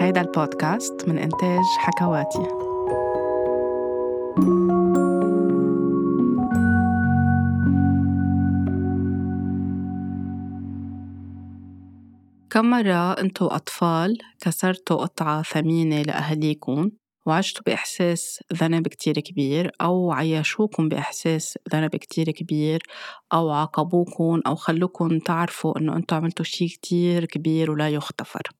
هيدا البودكاست من إنتاج حكواتي. كم مرة أنتوا أطفال كسرتوا قطعة ثمينة لأهليكم وعشتوا بإحساس ذنب كتير كبير أو عيشوكم بإحساس ذنب كتير كبير أو عاقبوكم أو خلوكم تعرفوا إنه أنتوا عملتوا شي كتير كبير ولا يغتفر؟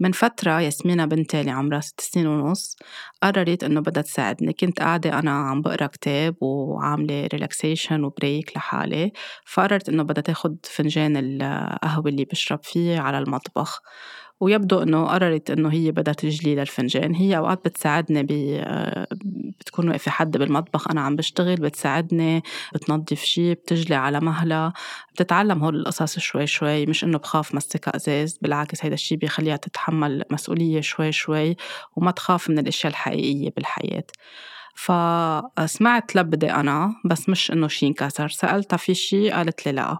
من فترة ياسمينة بنتي اللي عمرها ست سنين ونص قررت إنه بدها تساعدني. كنت قاعدة أنا عم بقرأ كتاب وعاملة relaxation و break لحالي. فقررت إنه بدها تاخد فنجان القهوة اللي بشرب فيه على المطبخ. ويبدو إنه قررت إنه هي بدها تجلي للفنجان. هي أوقات بتساعدني ب بتكون واقفة حد بالمطبخ أنا عم بشتغل بتساعدني بتنظف شيء بتجلي على مهلها. بتتعلم هول القصص شوي شوي. مش إنه بخاف مسكها أزاز بالعكس هيدا الشيء بيخليها تتحمل مسؤولية شوي شوي وما تخاف من الأشياء الحقيقية بالحياة. فسمعت لبدي أنا بس مش إنه شي انكسر. سألتها في شي قالت لي لأ.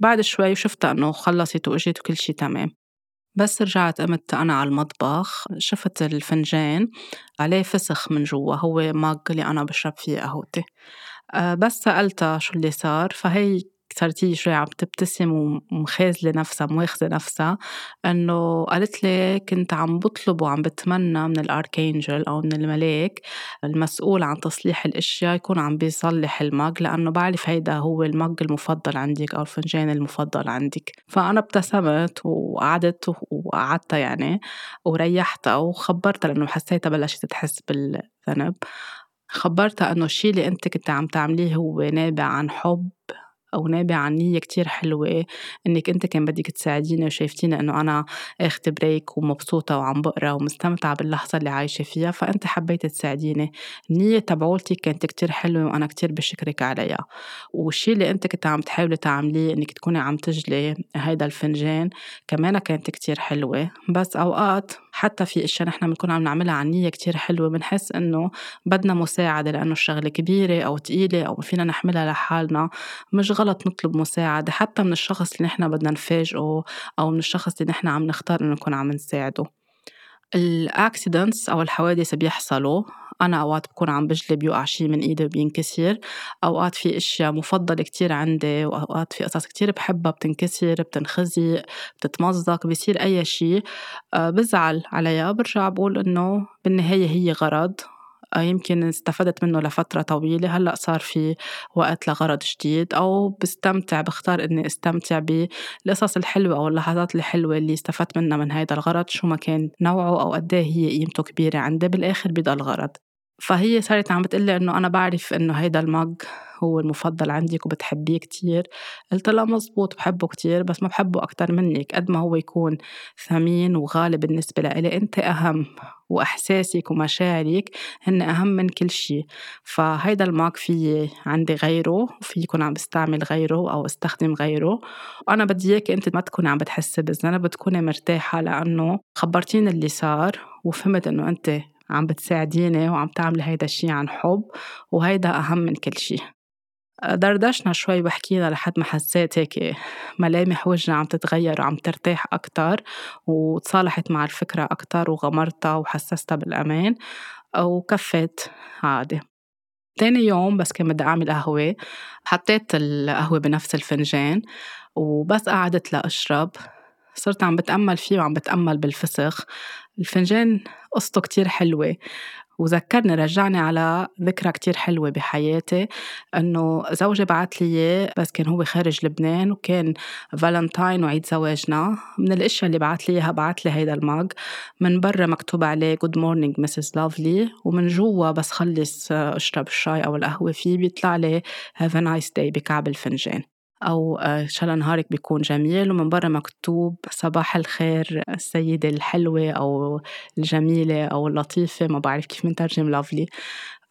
بعد شوي شفتها إنه خلصت وإجت وكل شي تمام. بس رجعت قمت أنا على المطبخ شفت الفنجان عليه فسخ من جوا هو ماج اللي أنا بشرب فيه قهوتي. آه، بس سألتها شو اللي صار فهي هي شوي عم تبتسم ومخازلة نفسها مواخذة نفسها إنه قالت لي كنت عم بطلب وعم بتمنى من الأركينجل أو من الملاك المسؤول عن تصليح الأشياء يكون عم بيصلح المج لأنه بعرف هيدا هو المج المفضل عندك أو الفنجان المفضل عندك. فأنا ابتسمت وقعدت وقعدتها يعني وريحتها وخبرتها لأنه حسيتها بلشت تحس بالذنب. خبرتها إنه الشيء اللي أنت كنت عم تعمليه هو نابع عن حب. أو نابع عن نية كتير حلوة إنك أنت كان بدك تساعديني وشايفتيني إنه أنا أخت بريك ومبسوطة وعم بقرأ ومستمتعة باللحظة اللي عايشة فيها فأنت حبيت تساعديني. النية تبعولتي كانت كتير حلوة وأنا كتير بشكرك عليها. والشي اللي أنت كنت عم تحاولي تعمليه إنك تكوني عم تجلي هيدا الفنجان كمان كانت كتير حلوة. بس أوقات حتى في إشياء نحن بنكون عم نعملها عن نية كتير حلوة بنحس إنه بدنا مساعدة لأنه الشغلة كبيرة أو تقيلة أو فينا نحملها لحالنا. مش غلط نطلب مساعدة حتى من الشخص اللي نحن بدنا نفاجئه أو من الشخص اللي نحن عم نختار إنه نكون عم نساعده. الاكسيدنتس أو الحوادث بيحصلوا أنا أوقات بكون عم بجلي بيوقع شي من إيدي وبينكسر. أوقات في أشياء مفضلة كتير عندي وأوقات في قصص كتير بحبها بتنكسر بتنخزق بتتمزق بصير أي شي. آه، بزعل عليها برجع بقول إنه بالنهاية هي غرض. آه، يمكن استفدت منه لفترة طويلة هلأ صار في وقت لغرض جديد. أو بستمتع بختار إني استمتع بالقصص الحلوة أو اللحظات الحلوة اللي استفدت منها من هيدا الغرض شو ما كان نوعه أو قديه هي قيمته كبيرة عندي. بالآخر بضل غرض. فهي صارت عم بتقلي إنه أنا بعرف إنه هيدا المج هو المفضل عندك وبتحبيه كتير. قلت لها مزبوط بحبه كتير بس ما بحبه أكتر منك. قد ما هو يكون ثمين وغالي بالنسبة لإلي أنت أهم وإحساسك ومشاعرك هن أهم من كل شيء فهيدا الماك في عندي غيره وفي يكون عم بستعمل غيره أو استخدم غيره. وأنا بدي إياك أنت ما تكوني عم بتحسي بالذنب بتكوني مرتاحة لأنه خبرتيني اللي صار وفهمت إنه أنت عم بتساعديني وعم تعملي هيدا الشي عن حب وهيدا أهم من كل شي. دردشنا شوي وحكينا لحد ما حسيت هيك ملامح وجهنا عم تتغير وعم ترتاح أكتر وتصالحت مع الفكرة أكتر وغمرتها وحسستها بالأمان وكفت عادي. تاني يوم بس كان بدي أعمل قهوة حطيت القهوة بنفس الفنجان وبس قعدت لأشرب. صرت عم بتأمل فيه وعم بتأمل بالفسخ. الفنجان قصته كتير حلوة وذكرني رجعني على ذكرى كتير حلوة بحياتي إنه زوجي بعت لي بس كان هو خارج لبنان وكان فالنتاين وعيد زواجنا. من الأشياء اللي بعت لي إياها بعت لي هيدا ال mug من برا مكتوب عليه good morning Mrs. Lovely ومن جوا بس خلص أشرب الشاي أو القهوة فيه بيطلع لي have nice day بكعب الفنجان. أو آه، الله نهارك بيكون جميل ومن برا مكتوب صباح الخير السيدة الحلوة أو الجميلة أو اللطيفة ما بعرف كيف منترجم لافلي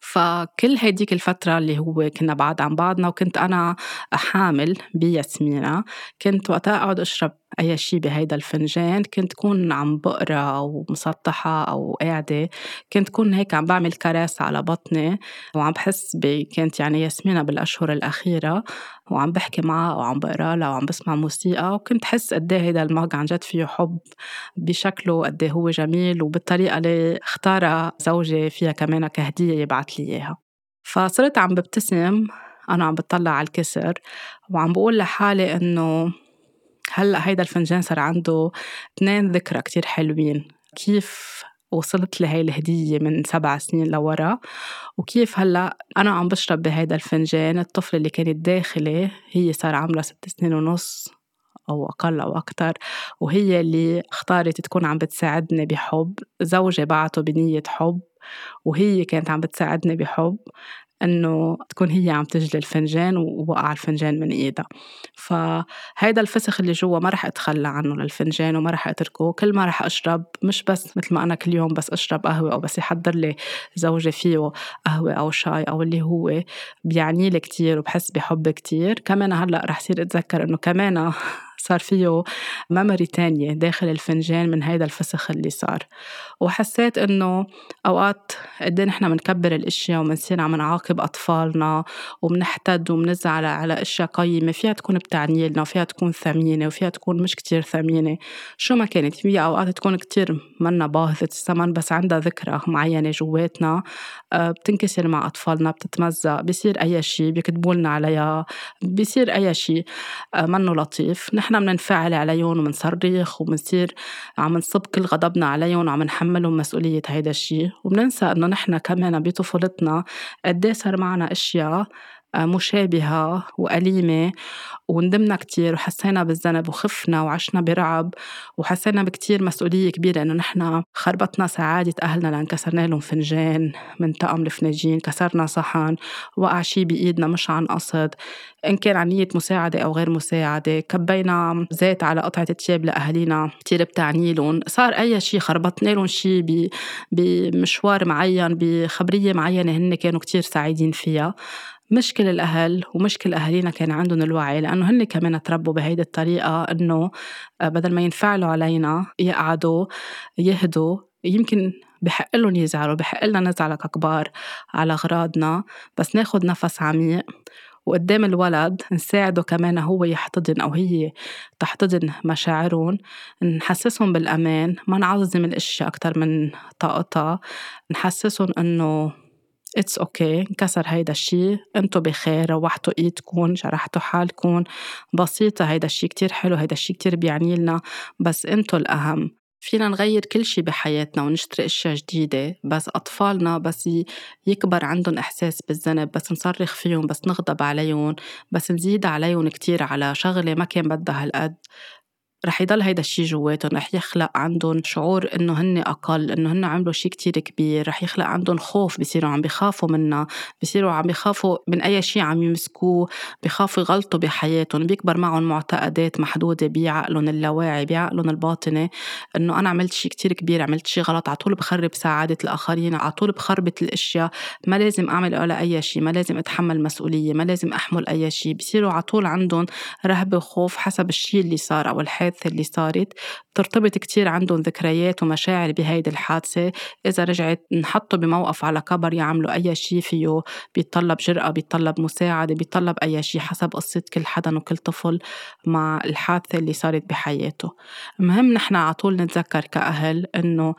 فكل هيديك الفترة اللي هو كنا بعاد عن بعضنا وكنت أنا حامل بياسمينة كنت وقتها أقعد أشرب أي شي بهيدا الفنجان كنت كون عم بقرا أو مسطحة أو قاعدة كنت كون هيك عم بعمل كراسة على بطني وعم بحس ب كانت يعني ياسمينة بالأشهر الأخيرة وعم بحكي معها وعم بقرا لها وعم بسمع موسيقى وكنت حس قد إيه هيدا الماج عن جد فيه حب بشكله قد إيه هو جميل وبالطريقة اللي اختارها زوجي فيها كمان كهدية يبعت لي إياها. فصرت عم ببتسم أنا عم بطلع على الكسر وعم بقول لحالي إنه هلأ هيدا الفنجان صار عنده اثنين ذكرى كتير حلوين. كيف وصلت لهي الهدية من سبع سنين لورا؟ وكيف هلأ أنا عم بشرب بهيدا الفنجان؟ الطفل اللي كانت داخلي هي صار عمرها ست سنين ونص أو أقل أو أكتر وهي اللي اختارت تكون عم بتساعدني بحب. زوجي بعته بنية حب وهي كانت عم بتساعدني بحب. إنه تكون هي عم تجلي الفنجان ووقع الفنجان من إيدها. فهيدا الفسخ اللي جوا ما رح أتخلى عنه للفنجان وما رح أتركه. كل ما رح أشرب مش بس مثل ما أنا كل يوم بس أشرب قهوة أو بس يحضر لي زوجي فيه قهوة أو شاي أو اللي هو بيعني لي كثير وبحس بحب كثير كمان هلأ رح صير أتذكر إنه كمان صار فيه ميموري تانية داخل الفنجان من هيدا الفسخ اللي صار. وحسيت إنه أوقات قد إيه نحن بنكبر الأشياء وبنصير عم نعاقب أطفالنا وبنحتد وبنزعل على أشياء قيمة فيها تكون بتعني لنا وفيها تكون ثمينة وفيها تكون مش كتير ثمينة. شو ما كانت في أوقات تكون كتير منا باهظة الثمن بس عندها ذكرى معينة جواتنا آه، بتنكسر مع أطفالنا بتتمزق بصير أي شيء بيكتبوا لنا عليها بصير أي شيء آه، منه لطيف. نحن بننفعل عليهم وبنصرخ وبنصير عم نصب كل غضبنا عليهم وعم نحملهم مسؤولية هيدا الشيء وبننسى إنه نحن كمان بطفولتنا قد إيه صار معنا أشياء مشابهة وأليمة وندمنا كتير وحسينا بالذنب وخفنا وعشنا برعب وحسينا بكتير مسؤولية كبيرة إنه نحن خربطنا سعادة أهلنا لأن كسرنا لهم فنجان من طقم الفناجين كسرنا صحن وقع شي بإيدنا مش عن قصد. إن كان عن نية مساعدة أو غير مساعدة كبينا زيت على قطعة تياب لأهالينا كتير بتعني لهم. صار أي شي خربطنا لهم شي بمشوار معين بخبرية معينة هن كانوا كتير سعيدين فيها. مشكل الأهل ومشكل أهالينا كان عندهم الوعي لأنه هن كمان تربوا بهيدي الطريقة إنه آه، بدل ما ينفعلوا علينا يقعدوا يهدوا يمكن بحق لهم يزعلوا بحق لنا نزعل ككبار على أغراضنا بس ناخد نفس عميق. وقدام الولد نساعده كمان هو يحتضن أو هي تحتضن مشاعرهم نحسسهم بالأمان ما نعظم الأشياء أكتر من طاقتها نحسسهم إنه it's okay okay. انكسر هيدا الشيء انتو بخير. جرحتوا ايدكم. جرحتوا حالكم. بسيطة. هيدا الشيء كتير حلو. هيدا الشيء كتير بيعني لنا. بس انتو الأهم. فينا نغير كل شيء بحياتنا ونشتري أشياء جديدة. بس أطفالنا بس يكبر عندهم إحساس بالذنب. بس نصرخ فيهم. بس نغضب عليهم. بس نزيد عليهم كتير على شغلة ما كان بدها هالقد. رح يضل هيدا الشي جواتهم رح يخلق عندهم شعور إنه هن أقل إنه هن عملوا شي كتير كبير رح يخلق عندهم خوف بصيروا عم بخافوا منا بصيروا عم بخافوا من أي شي عم يمسكوه بخافوا يغلطوا بحياتهم بيكبر معهم معتقدات محدودة بعقلهم اللاواعي بعقلهم الباطني إنه أنا عملت شي كتير كبير عملت شي غلط على طول بخرب سعاده الآخرين على طول بخربط الأشياء ما لازم أعمل ولا أي شي ما لازم أتحمل مسؤولية ما لازم أحمل أي شي بصيروا على طول عندهم رهبة وخوف حسب الشي اللي صار أو الحادث الحادثة اللي صارت. بترتبط كتير عندهم ذكريات ومشاعر بهيدي الحادثة. إذا رجعت نحطوا بموقف على كبر يعملوا أي شيء فيه. بيتطلب جرأة بيتطلب مساعدة بيتطلب أي شيء حسب قصة كل حدا وكل طفل مع الحادثة اللي صارت بحياته. المهم نحن على طول نتذكر كأهل إنه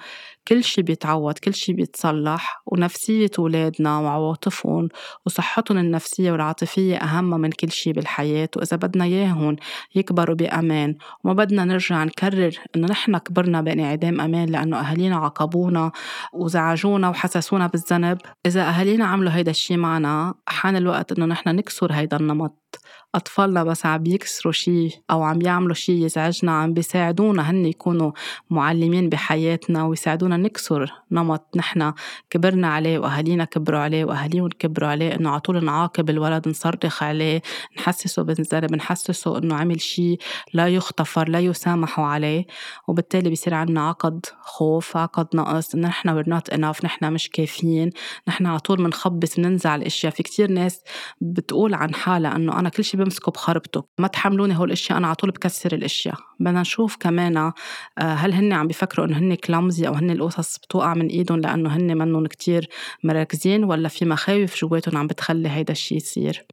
كل شي بيتعوض كل شي بيتصلح ونفسية أولادنا وعواطفهم وصحتهم النفسية والعاطفية أهم من كل شي بالحياة. وإذا بدنا إياهم يكبروا بأمان وما بدنا نرجع نكرر إنه نحن كبرنا بانعدام أمان لأنه أهالينا عاقبونا وزعجونا وحسسونا بالذنب. إذا أهالينا عملوا هيدا الشي معنا حان الوقت إنه نحن نكسر هيدا النمط. أطفالنا بس عم يكسروا شيء أو عم يعملوا شيء يزعجنا عم بيساعدونا هن يكونوا معلمين بحياتنا ويساعدونا نكسر نمط نحن كبرنا عليه وأهالينا كبروا عليه وأهاليهم كبروا عليه إنه على طول نعاقب الولد نصرخ عليه نحسسه بالذنب نحسسه إنه عمل شيء لا يغتفر لا يسامح عليه. وبالتالي بصير عندنا عقد خوف عقد نقص إنه نحن we're not enough نحن مش كافيين نحن على طول بنخبص بننزع الأشياء. في كتير ناس بتقول عن حالها إنه أنا كل شيء بمسكه بخربطه ما تحملوني هول الأشياء أنا على طول بكسر الأشياء. بدنا نشوف كمان آه، هل هن عم بيفكروا إنه هن كلامزي أو هن القصص بتوقع من إيدهم لأنه هن منهم كتير مركزين ولا في مخاوف جواتهم عم بتخلي هيدا الشيء يصير؟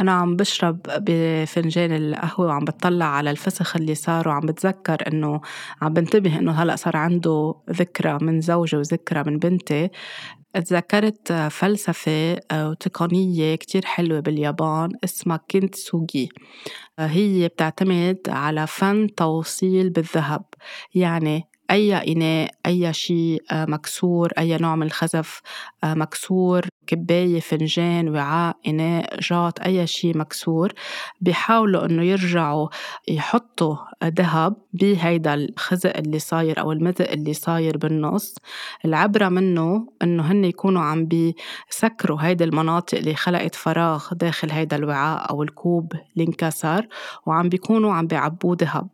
أنا عم بشرب بفنجان القهوة وعم بتطلع على الفسخ اللي صار وعم بتذكر إنه عم بنتبه إنه هلأ صار عنده ذكرى من زوجي وذكرى من بنتي. تذكرت فلسفة وتقنية كتير حلوة باليابان اسمها كينتسوجي. هي بتعتمد على فن توصيل بالذهب. يعني أي إناء أي شيء مكسور أي نوع من الخزف مكسور كباية فنجان وعاء إناء جاط أي شيء مكسور بيحاولوا إنه يرجعوا يحطوا ذهب بهيدا الخزق اللي صاير أو المزق اللي صاير بالنص. العبرة منه إنه هن يكونوا عم بيسكروا هيدي المناطق اللي خلقت فراغ داخل هيدا الوعاء أو الكوب اللي انكسر وعم بيكونوا عم بيعبوه ذهب.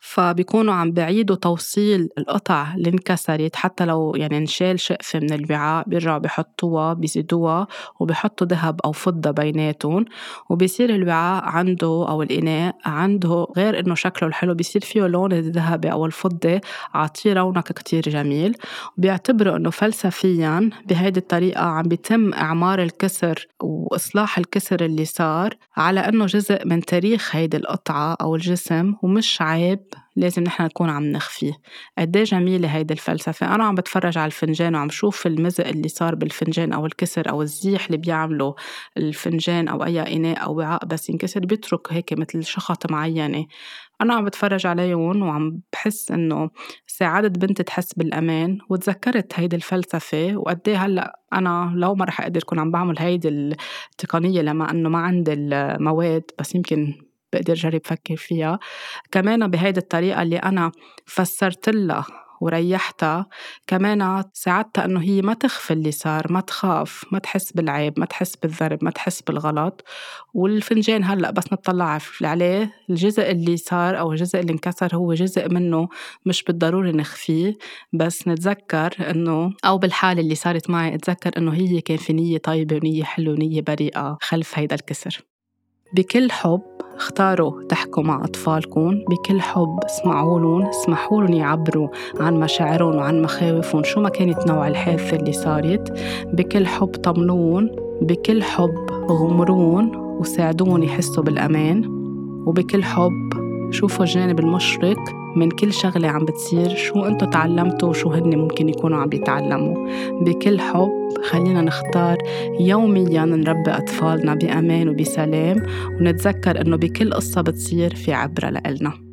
فبيكونوا عم بعيدوا توصيل القطع اللي انكسرت حتى لو يعني انشال شقفة من الوعاء بيرجعوا بحطوها بيزيدوها وبحطوا ذهب أو فضة بيناتهم. وبيصير الوعاء عنده أو الإناء عنده غير إنه شكله الحلو بيصير فيه لون الذهبي أو الفضة. عطيه رونق كتير جميل. وبيعتبروا إنه فلسفيا بهيدي الطريقة عم بيتم إعمار الكسر وإصلاح الكسر اللي صار على إنه جزء من تاريخ هيدي القطعة أو الجسم ومش عيب لازم نحن نكون عم نخفيه قد إيه جميلة هيدي الفلسفة؟ أنا عم بتفرج على الفنجان وعم شوف المزق اللي صار بالفنجان أو الكسر أو الزيح اللي بيعمله الفنجان أو أي إناء أو وعاء بس ينكسر بيترك هيك مثل شخط معينة. أنا عم بتفرج عليهم وعم بحس إنه ساعدت بنتي تحس بالأمان وتذكرت هيدي الفلسفة وقد إيه هلأ أنا لو ما رح أقدر أكون عم بعمل هيدي التقنية لما إنه ما عندي المواد بس يمكن بقدر جرب فكر فيها. كمان بهيدي الطريقة اللي أنا فسرت لها وريحتها كمان ساعدتها إنه هي ما تخفي اللي صار ما تخاف ما تحس بالعيب ما تحس بالذنب ما تحس بالغلط. والفنجان هلأ بس نطلع عليه. الجزء اللي صار أو الجزء اللي انكسر هو جزء منه مش بالضروري نخفيه. بس نتذكر إنه أو بالحالة اللي صارت معي أتذكر إنه هي كان في نية طيبة ونية حلوة ونية بريئة خلف هيدا الكسر. بكل حب اختاروا تحكوا مع أطفالكم بكل حب اسمعوا لهم اسمحوا لهم يعبروا عن مشاعرهم وعن مخاوفهم شو ما كانت نوع الحادثة اللي صارت. بكل حب طمنون بكل حب غمرون وساعدون يحسوا بالأمان. وبكل حب شوفوا الجانب المشرق من كل شغلة عم بتصير شو انتو تعلمتوا وشو هن ممكن يكونوا عم بيتعلموا. بكل حب خلينا نختار يوميا نربي أطفالنا بأمان وبسلام ونتذكر إنه بكل قصة بتصير في عبرة لإلنا.